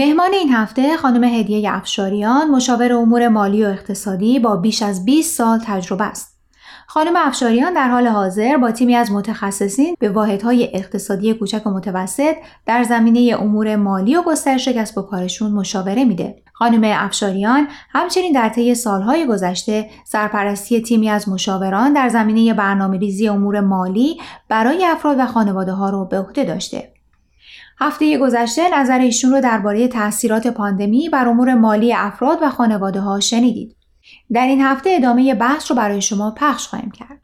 مهمان این هفته خانم هدیه افشاریان مشاور امور مالی و اقتصادی با بیش از 20 سال تجربه است. خانم افشاریان در حال حاضر با تیمی از متخصصین به واحدهای اقتصادی کوچک و متوسط در زمینه امور مالی و گسترش کسب و کارشون مشاوره میده. خانم افشاریان همچنین در طی سالهای گذشته سرپرستی تیمی از مشاوران در زمینه برنامه ریزی امور مالی برای افراد و خانواده ها رو به عهده داشته. هفته گذشته نظر ایشون رو درباره تاثیرات پاندمی بر امور مالی افراد و خانواده ها شنیدید. در این هفته ادامه بحث رو برای شما پخش خواهیم کرد.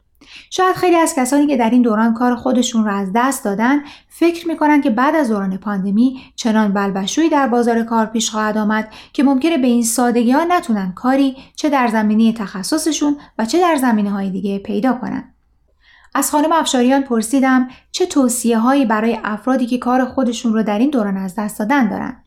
شاید خیلی از کسانی که در این دوران کار خودشون رو از دست دادن فکر می‌کنن که بعد از دوران پاندمی چنان بلبشویی در بازار کار پیش خواهد آمد که ممکنه به این سادگی ها نتونن کاری چه در زمینه تخصصشون و چه در زمینه های دیگه پیدا کنن. از خانم افشاریان پرسیدم چه توصیه هایی برای افرادی که کار خودشون رو در این دوران از دست دادن دارن.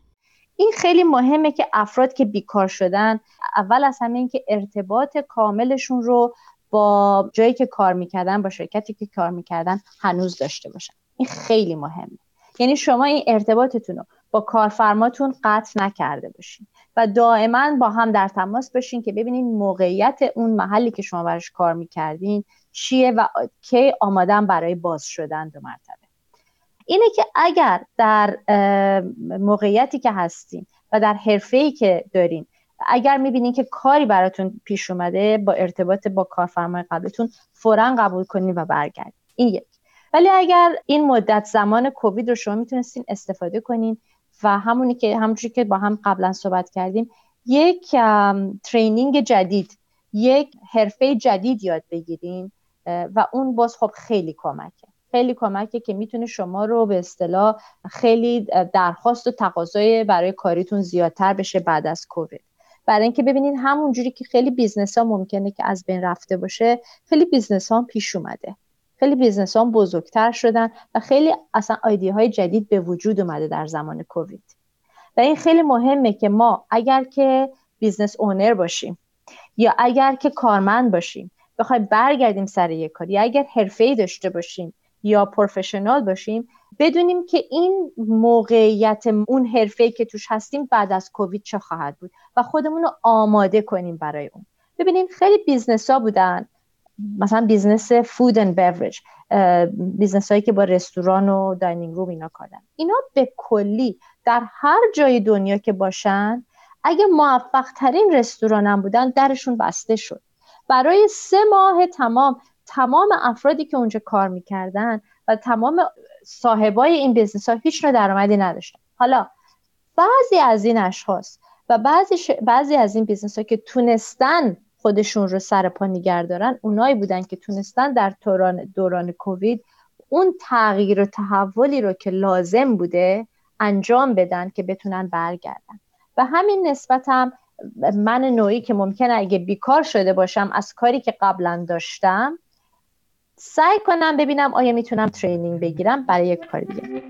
این خیلی مهمه که افراد که بیکار شدن اول از همه اینکه ارتباط کاملشون رو با جایی که کار می‌کردن با شرکتی که کار می‌کردن هنوز داشته باشن این خیلی مهمه یعنی شما این ارتباطتون رو با کارفرماتون قطع نکرده باشین و دائما با هم در تماس باشین که ببینین موقعیت اون محلی که شما براش کار می‌کردین چیه و کی آمادن برای باز شدن دو مرتبه. اینه که اگر در موقعیتی که هستین و در حرفه که دارین اگر می‌بینین که کاری براتون پیش اومده با ارتباط با کارفرمای قبلتون فورا قبول کنین و برگردین. این یک. ولی اگر این مدت زمان کووید رو شما می‌تونستین استفاده کنین و همونی که همونجوری که با هم قبلا صحبت کردیم یک training جدید یک حرفه جدید یاد بگیرین و اون باز خب خیلی کمکه. خیلی کمکه که می‌تونه شما رو به اصطلاح خیلی درخواست و تقاضای برای کاریتون زیادتر بشه بعد از کووید. برای اینکه ببینین همون جوری که خیلی business ها ممکنه که از بین رفته باشه خیلی business ها پیش اومده. خیلی business ها بزرگتر شدن و خیلی اصلا idea های جدید به وجود اومده در زمان کووید. و این خیلی مهمه که ما اگر که business owner باشیم یا اگر که کارمند باشیم بخوایم برگردیم سر کار یا اگر حرفه داشته باشیم یا professional باشیم بدونیم که این موقعیت اون حرفه که توش هستیم بعد از کووید چه خواهد بود و خودمون رو آماده کنیم برای اون. ببینیم خیلی business ها بودن. مثلا business food and beverage business هایی که با رستوران و dining room اینا کردن اینا به کلی در هر جای دنیا که باشن اگه موفق ترین رستوران هم بودن درشون بسته شد. برای سه ماه تمام تمام افرادی که اونجا کار می‌کردن و تمام صاحبای این business ها هیچ نوع درآمدی نداشتن. حالا بعضی از این اشخاص و بعضی, بعضی از این business ها که تونستن خودشون رو سر پا نگه دارن اونایی بودن که تونستن در دوران, دوران کووید اون تغییر و تحولی رو که لازم بوده انجام بدن که بتونن برگردن. و همین نسبت هم من نوعی که ممکن اگه بیکار شده باشم از کاری که قبلا داشتم سعی کنم ببینم آیا می‌تونم ترینینگ بگیرم برای یک کار دیگه.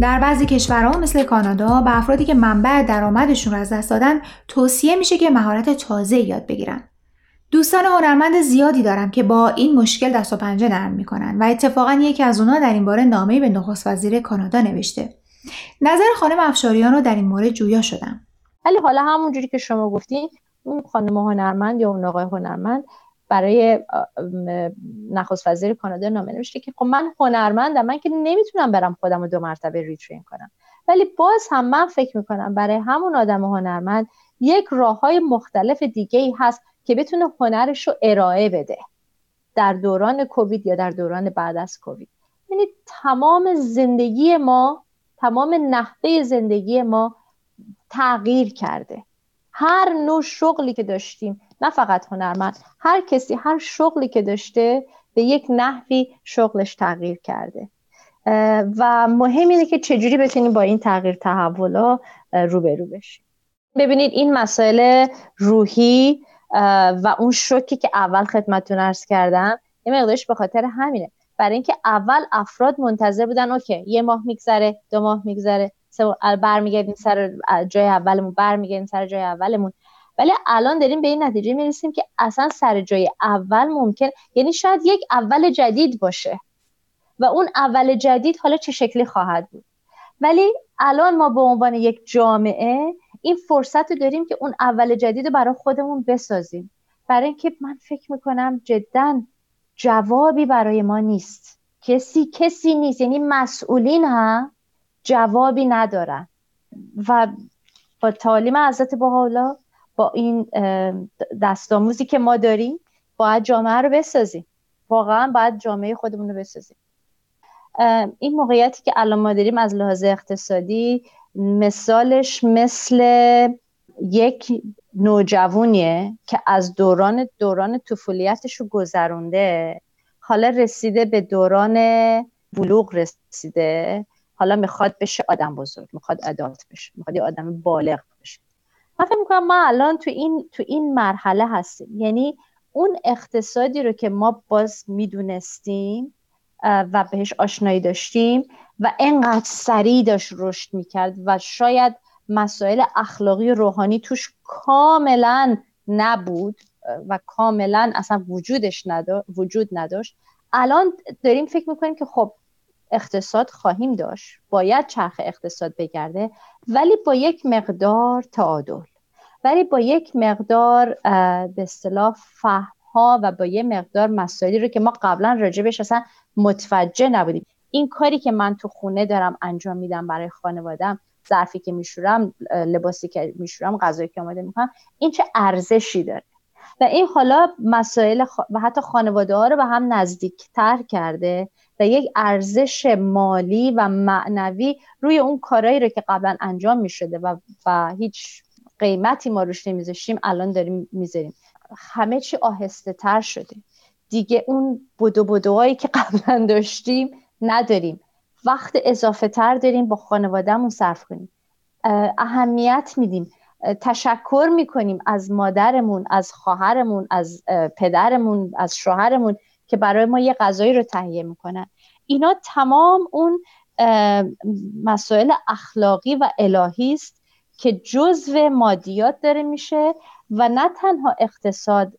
در بعضی کشورها مثل کانادا به افرادی که منبع درآمدشون رو از دست دادن توصیه میشه که مهارت تازه یاد بگیرن. دوستان هنرمند زیادی دارم که با این مشکل دست و پنجه نرم می‌کنن و اتفاقا یکی از اونها در این باره نامه به نخست وزیر کانادا نوشته. نظر خانم افشاریان رو در این مورد جویا شدم. ولی حالا همونجوری که شما گفتین اون خانم هنرمند یا اون آقای هنرمند برای نخست وزیر کانادا نامه نوشته که خب من هنرمندم من که نمی‌تونم برم خودم رو دو مرتبه ریترین کنم ولی باز هم من فکر می‌کنم برای همون آدم هنرمند یک راه های مختلف دیگه ای هست که بتونه هنرش رو ارائه بده در دوران کووید یا در دوران بعد از کووید. یعنی تمام زندگی ما تمام نحوه زندگی ما تغییر کرده. هر نوع شغلی که داشتیم نه فقط هنرمند هر کسی هر شغلی که داشته به یک نحوی شغلش تغییر کرده. و مهم اینه که چجوری بتونیم با این تغییر تحولا روبرو بشیم. ببینید این مسائل روحی و اون شوکی که اول خدمتتون ارز کردم یه مقدارش به خاطر همینه. برای اینکه اول افراد منتظر بودن اوکی یه ماه میگذره دو ماه میگذره برمیگردیم سر جای اولمون برمیگردیم سر جای اولمون. ولی الان داریم به این نتیجه می‌رسیم که اصلا سر جای اول ممکن یعنی شاید یک اول جدید باشه و اون اول جدید حالا چه شکلی خواهد بود. ولی الان ما به عنوان یک جامعه این فرصت رو داریم که اون اول جدید رو برای خودمون بسازیم. برای اینکه من فکر می‌کنم جدا جوابی برای ما نیست. کسی کسی نیست. یعنی مسئولین هم جوابی ندارن. و با تعالیم حضرت حالا با این دستاموزی که ما داریم باید جامعه رو بسازیم. واقعا باید جامعه خودمون رو بسازیم. این موقعیتی که الان ما داریم از لحاظ اقتصادی مثالش مثل یک نوجوونیه که از دوران دوران طفولیتش رو گذرونده حالا رسیده به دوران بلوغ رسیده. حالا می‌خواد بشه آدم بزرگ می‌خواد ادالت بشه می‌خواد یه آدم بالغ بشه. من فکر می‌کنم ما الان تو این تو این مرحله هستیم. یعنی اون اقتصادی رو که ما باز می‌دونستیم و بهش آشنایی داشتیم و انقدر سریع داشت رشد می‌کرد و شاید مسائل اخلاقی و روحانی توش کاملا نبود و کاملا اصلا وجودش وجود نداشت. الان داریم فکر می‌کنیم که خب اقتصاد خواهیم داشت. باید چرخ اقتصاد بگرده ولی با یک مقدار تعادل. ولی با یک مقدار به اصطلاح فهم ها و با یه مقدار مسائلی رو که ما قبلا راجبش اصلا متوجه نبودیم. این کاری که من تو خونه دارم انجام میدم برای خانوادم ظرفی که میشورم لباسی که میشورم غذایی که آماده می‌کنم این چه ارزشی داره؟ و این حالا مسائل و حتی خانواده ها رو به هم نزدیکتر کرده و یک ارزش مالی و معنوی روی اون کارهایی رو که قبلا انجام می‌شده و و هیچ قیمتی ما روش نمیذاشتیم الان داریم می‌ذاریم. همه چی آهسته تر شده. دیگه اون بدو بدوهایی که قبلا داشتیم نداریم. وقت اضافه تر داریم با خانوادهمون صرف کنیم. اهمیت میدیم. تشکر می‌کنیم از مادرمون از خواهرمون از پدرمون از شوهرمون که برای ما یه غذایی رو تهیه می‌کنن. اینا تمام اون مسائل اخلاقی و الهی است که جزو مادیات داره میشه و نه تنها اقتصاد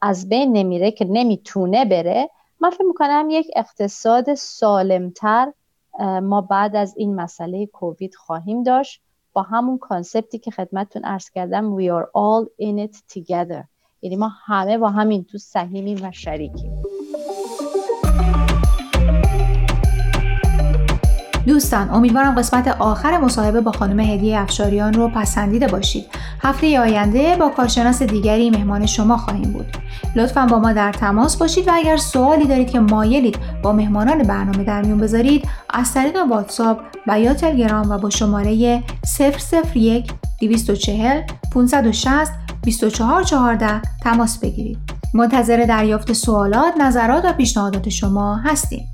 از بین نمیره که نمی‌تونه بره من فکر می‌کنم یک اقتصاد سالمتر ما بعد از این مسئله کووید خواهیم داشت با همون concept ی که خدمتتون عرض کردم we are all in it together. یعنی ما همه با همین تو سهیمیم و شریکیم. دوستان امیدوارم قسمت آخر مصاحبه با خانم هدیه افشاریان رو پسندیده باشید. هفته آینده با کارشناس دیگری مهمان شما خواهیم بود. لطفا با ما در تماس باشید و اگر سوالی دارید که مایلید با مهمانان برنامه در میون بذارید از طریق واتساپ و یا تلگرام و با شماره 001 240 560 2414 تماس بگیرید. منتظر دریافت سوالات، نظرات و پیشنهادات شما هستیم.